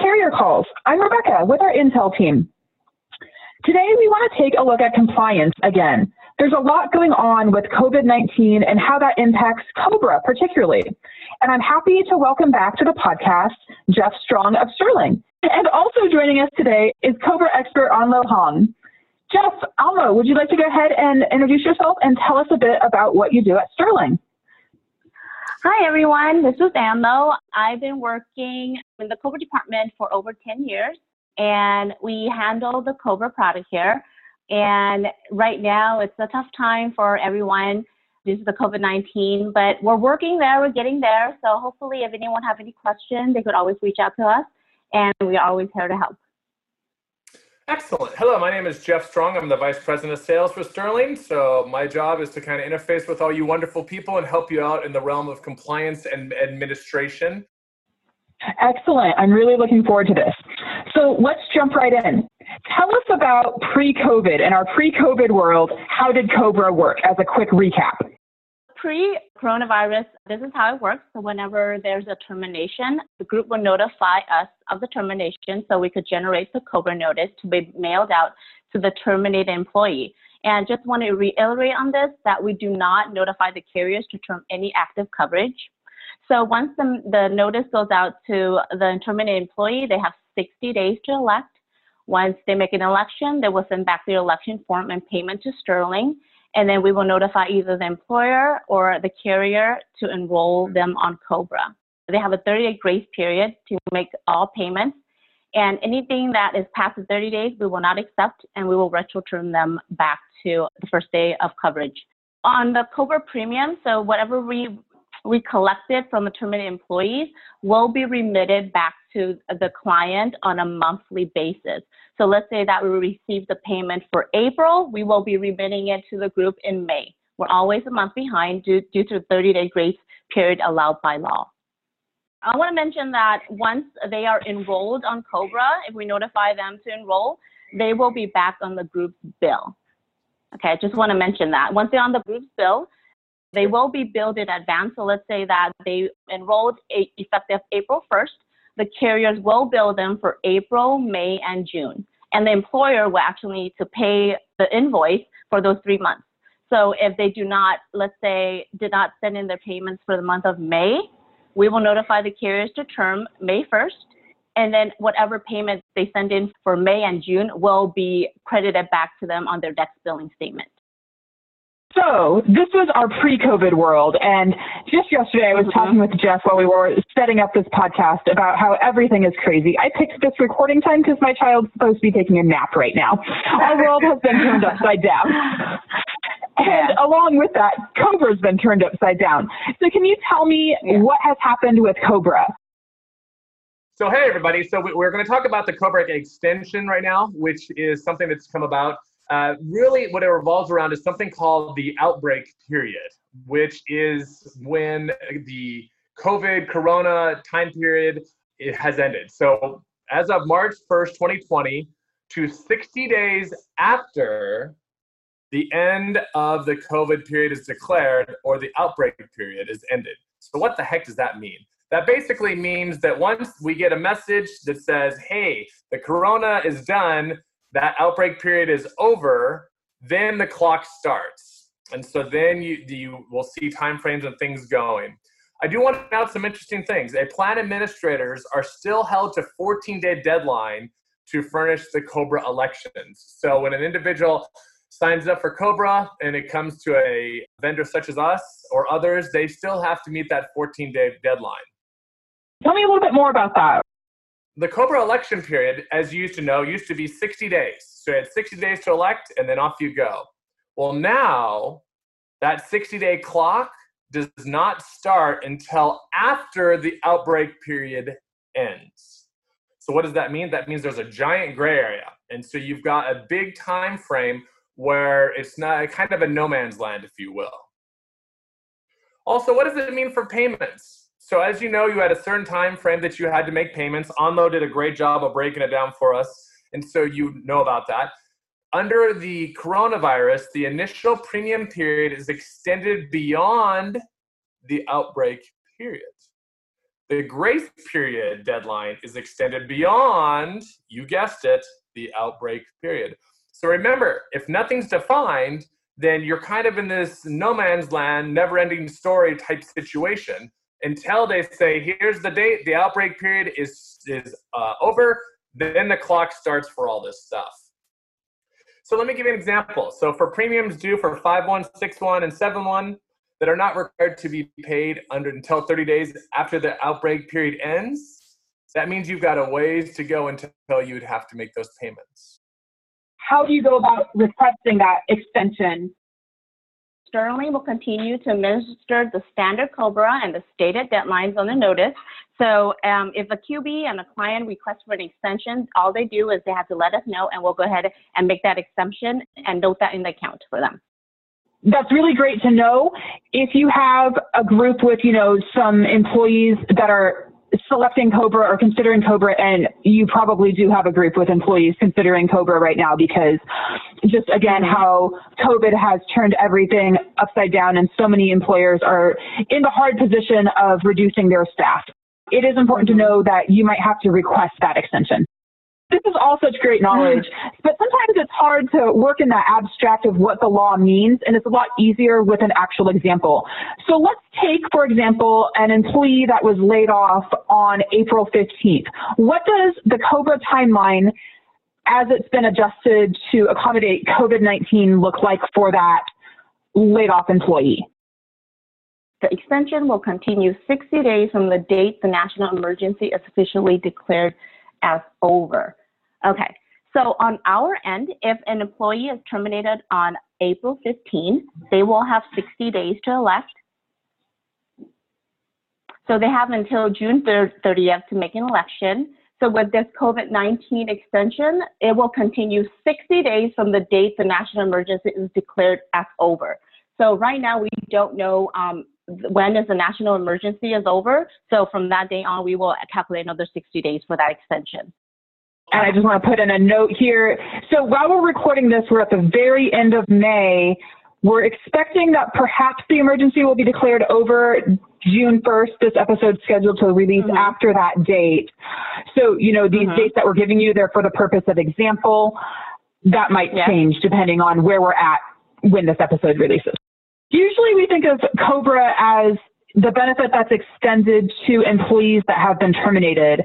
Carrier Calls. I'm Rebecca with our Intel team. Today we want to take a look at compliance again. There's a lot going on with COVID-19 and how that impacts COBRA particularly. And I'm happy to welcome back to the podcast Jeff Strong of Sterling. And also joining us today is COBRA expert Anlo Hong. Jeff, Anlo, would you like to go ahead and introduce yourself and tell us a bit about what you do at Sterling? Hi, everyone. This is Anlo. I've been working in the COBRA department for over 10 years, and we handle the COBRA product here. And right now, it's a tough time for everyone due to the COVID-19, but we're working there. We're getting there. So hopefully, if anyone have any questions, they could always reach out to us, and we are always here to help. Excellent. Hello, my name is Jeff Strong. I'm the Vice President of Sales for Sterling. So, my job is to kind of interface with all you wonderful people and help you out in the realm of compliance and administration. Excellent. I'm really looking forward to this. So, let's jump right in. Tell us about pre COVID. In our pre COVID world, how did COBRA work as a quick recap? pre coronavirus, this is how it works. So, whenever there's a termination, the group will notify us of the termination so we could generate the COBRA notice to be mailed out to the terminated employee. And just want to reiterate on this that we do not notify the carriers to term any active coverage. So, once the, the notice goes out to the terminated employee, they have 60 days to elect. Once they make an election, they will send back their election form and payment to Sterling and then we will notify either the employer or the carrier to enroll them on COBRA. They have a 30-day grace period to make all payments, and anything that is past the 30 days, we will not accept, and we will retro-term them back to the first day of coverage. On the COBRA premium, so whatever we we collected from the terminated employees will be remitted back to the client on a monthly basis. So let's say that we receive the payment for April, we will be remitting it to the group in May. We're always a month behind due, due to the 30 day grace period allowed by law. I want to mention that once they are enrolled on COBRA, if we notify them to enroll, they will be back on the group's bill. Okay, I just want to mention that. Once they're on the group's bill, they will be billed in advance. So let's say that they enrolled effective April 1st the carriers will bill them for April, May, and June. And the employer will actually need to pay the invoice for those three months. So if they do not, let's say, did not send in their payments for the month of May, we will notify the carriers to term May 1st. And then whatever payments they send in for May and June will be credited back to them on their next billing statement. So this was our pre-COVID world, and just yesterday I was mm-hmm. talking with Jeff while we were setting up this podcast about how everything is crazy. I picked this recording time because my child's supposed to be taking a nap right now. Our world has been turned upside down. And along with that, COBRA's been turned upside down. So can you tell me yeah. what has happened with COBRA? So hey everybody, so we're going to talk about the COBRA extension right now, which is something that's come about uh, really, what it revolves around is something called the outbreak period, which is when the COVID Corona time period it has ended. So, as of March 1st, 2020, to 60 days after the end of the COVID period is declared or the outbreak period is ended. So, what the heck does that mean? That basically means that once we get a message that says, hey, the corona is done, that outbreak period is over, then the clock starts. And so then you, you will see timeframes and things going. I do want to point some interesting things. A plan administrators are still held to 14 day deadline to furnish the COBRA elections. So when an individual signs up for COBRA and it comes to a vendor such as us or others, they still have to meet that 14 day deadline. Tell me a little bit more about that the Cobra election period, as you used to know, used to be 60 days. So you had 60 days to elect, and then off you go. Well, now that 60 day clock does not start until after the outbreak period ends. So what does that mean? That means there's a giant gray area. And so you've got a big time frame where it's not kind of a no man's land, if you will. Also, what does it mean for payments? So as you know, you had a certain time frame that you had to make payments. Anlo did a great job of breaking it down for us, and so you know about that. Under the coronavirus, the initial premium period is extended beyond the outbreak period. The grace period deadline is extended beyond, you guessed it, the outbreak period. So remember, if nothing's defined, then you're kind of in this no man's land, never ending story type situation until they say, here's the date, the outbreak period is, is uh, over, then the clock starts for all this stuff. So let me give you an example. So for premiums due for 5-1, 6-1, and 7-1 that are not required to be paid under until 30 days after the outbreak period ends, that means you've got a ways to go until you'd have to make those payments. How do you go about requesting that extension Sterling will continue to administer the standard COBRA and the stated deadlines on the notice. So um, if a QB and a client request for an extension, all they do is they have to let us know and we'll go ahead and make that exemption and note that in the account for them. That's really great to know. If you have a group with, you know, some employees that are selecting Cobra or considering Cobra, and you probably do have a group with employees considering Cobra right now because just again, how COVID has turned everything upside down, and so many employers are in the hard position of reducing their staff. It is important to know that you might have to request that extension this is all such great knowledge, but sometimes it's hard to work in that abstract of what the law means, and it's a lot easier with an actual example. So let's take, for example, an employee that was laid off on April 15th. What does the COBRA timeline, as it's been adjusted to accommodate COVID 19, look like for that laid off employee? The extension will continue 60 days from the date the national emergency is officially declared as over. Okay, so on our end, if an employee is terminated on April 15, they will have 60 days to elect. So they have until June 30th to make an election. So with this COVID-19 extension, it will continue 60 days from the date the national emergency is declared as over. So right now we don't know um, when is the national emergency is over. So from that day on, we will calculate another 60 days for that extension. And I just want to put in a note here. So while we're recording this, we're at the very end of May. We're expecting that perhaps the emergency will be declared over June 1st. This episode's scheduled to release mm-hmm. after that date. So, you know, these mm-hmm. dates that we're giving you, they're for the purpose of example. That might yeah. change depending on where we're at when this episode releases. Usually we think of COBRA as the benefit that's extended to employees that have been terminated.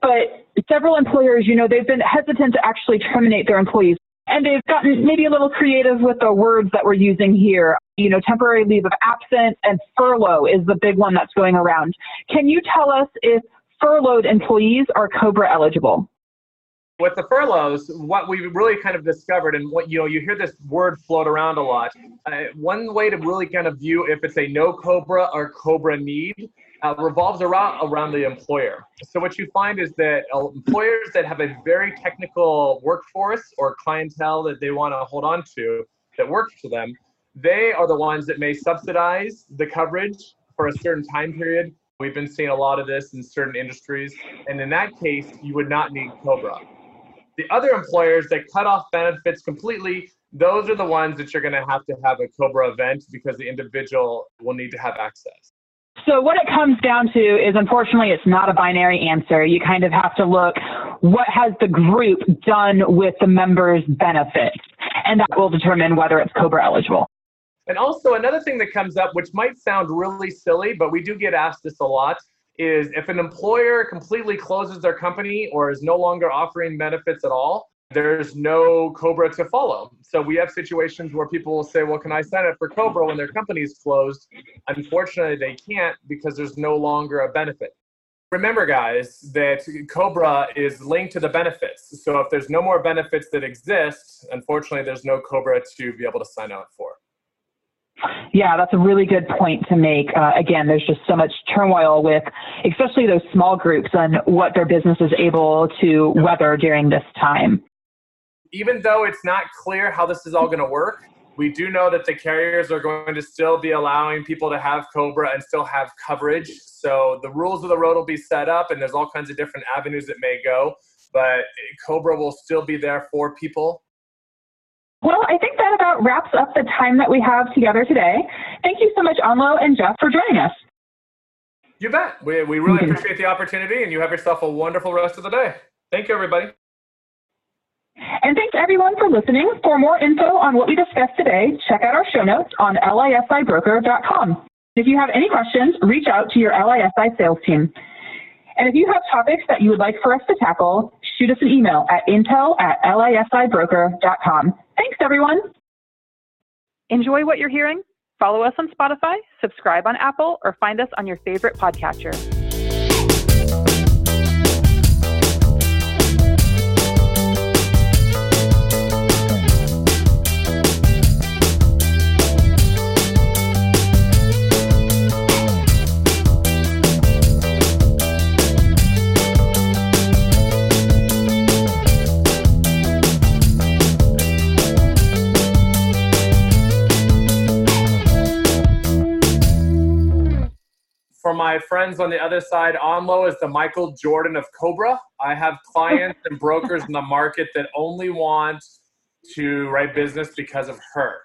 But several employers, you know, they've been hesitant to actually terminate their employees. And they've gotten maybe a little creative with the words that we're using here. You know, temporary leave of absence and furlough is the big one that's going around. Can you tell us if furloughed employees are COBRA eligible? With the furloughs, what we really kind of discovered, and what you know, you hear this word float around a lot. Uh, one way to really kind of view if it's a no Cobra or Cobra need uh, revolves around around the employer. So what you find is that uh, employers that have a very technical workforce or clientele that they want to hold on to that works for them, they are the ones that may subsidize the coverage for a certain time period. We've been seeing a lot of this in certain industries, and in that case, you would not need Cobra. The other employers that cut off benefits completely, those are the ones that you're going to have to have a COBRA event because the individual will need to have access. So what it comes down to is unfortunately it's not a binary answer. You kind of have to look what has the group done with the members' benefits, and that will determine whether it's COBRA eligible. And also another thing that comes up, which might sound really silly, but we do get asked this a lot, is if an employer completely closes their company or is no longer offering benefits at all, there's no Cobra to follow. So we have situations where people will say, well, can I sign up for Cobra when their company is closed? Unfortunately, they can't because there's no longer a benefit. Remember, guys, that Cobra is linked to the benefits. So if there's no more benefits that exist, unfortunately, there's no Cobra to be able to sign up for. Yeah, that's a really good point to make. Uh, again, there's just so much turmoil with, especially those small groups, and what their business is able to weather during this time. Even though it's not clear how this is all going to work, we do know that the carriers are going to still be allowing people to have Cobra and still have coverage. So the rules of the road will be set up, and there's all kinds of different avenues that may go. But Cobra will still be there for people well, I think that about wraps up the time that we have together today. Thank you so much, Anlo and Jeff, for joining us. You bet. We, we really appreciate the opportunity, and you have yourself a wonderful rest of the day. Thank you, everybody. And thanks everyone for listening. For more info on what we discussed today, check out our show notes on lisibroker.com. If you have any questions, reach out to your LISI sales team. And if you have topics that you would like for us to tackle, shoot us an email at intel at lisibroker.com. Thanks, everyone. Enjoy what you're hearing? Follow us on Spotify, subscribe on Apple, or find us on your favorite podcatcher. My friends on the other side, Anlo is the Michael Jordan of Cobra. I have clients and brokers in the market that only want to write business because of her.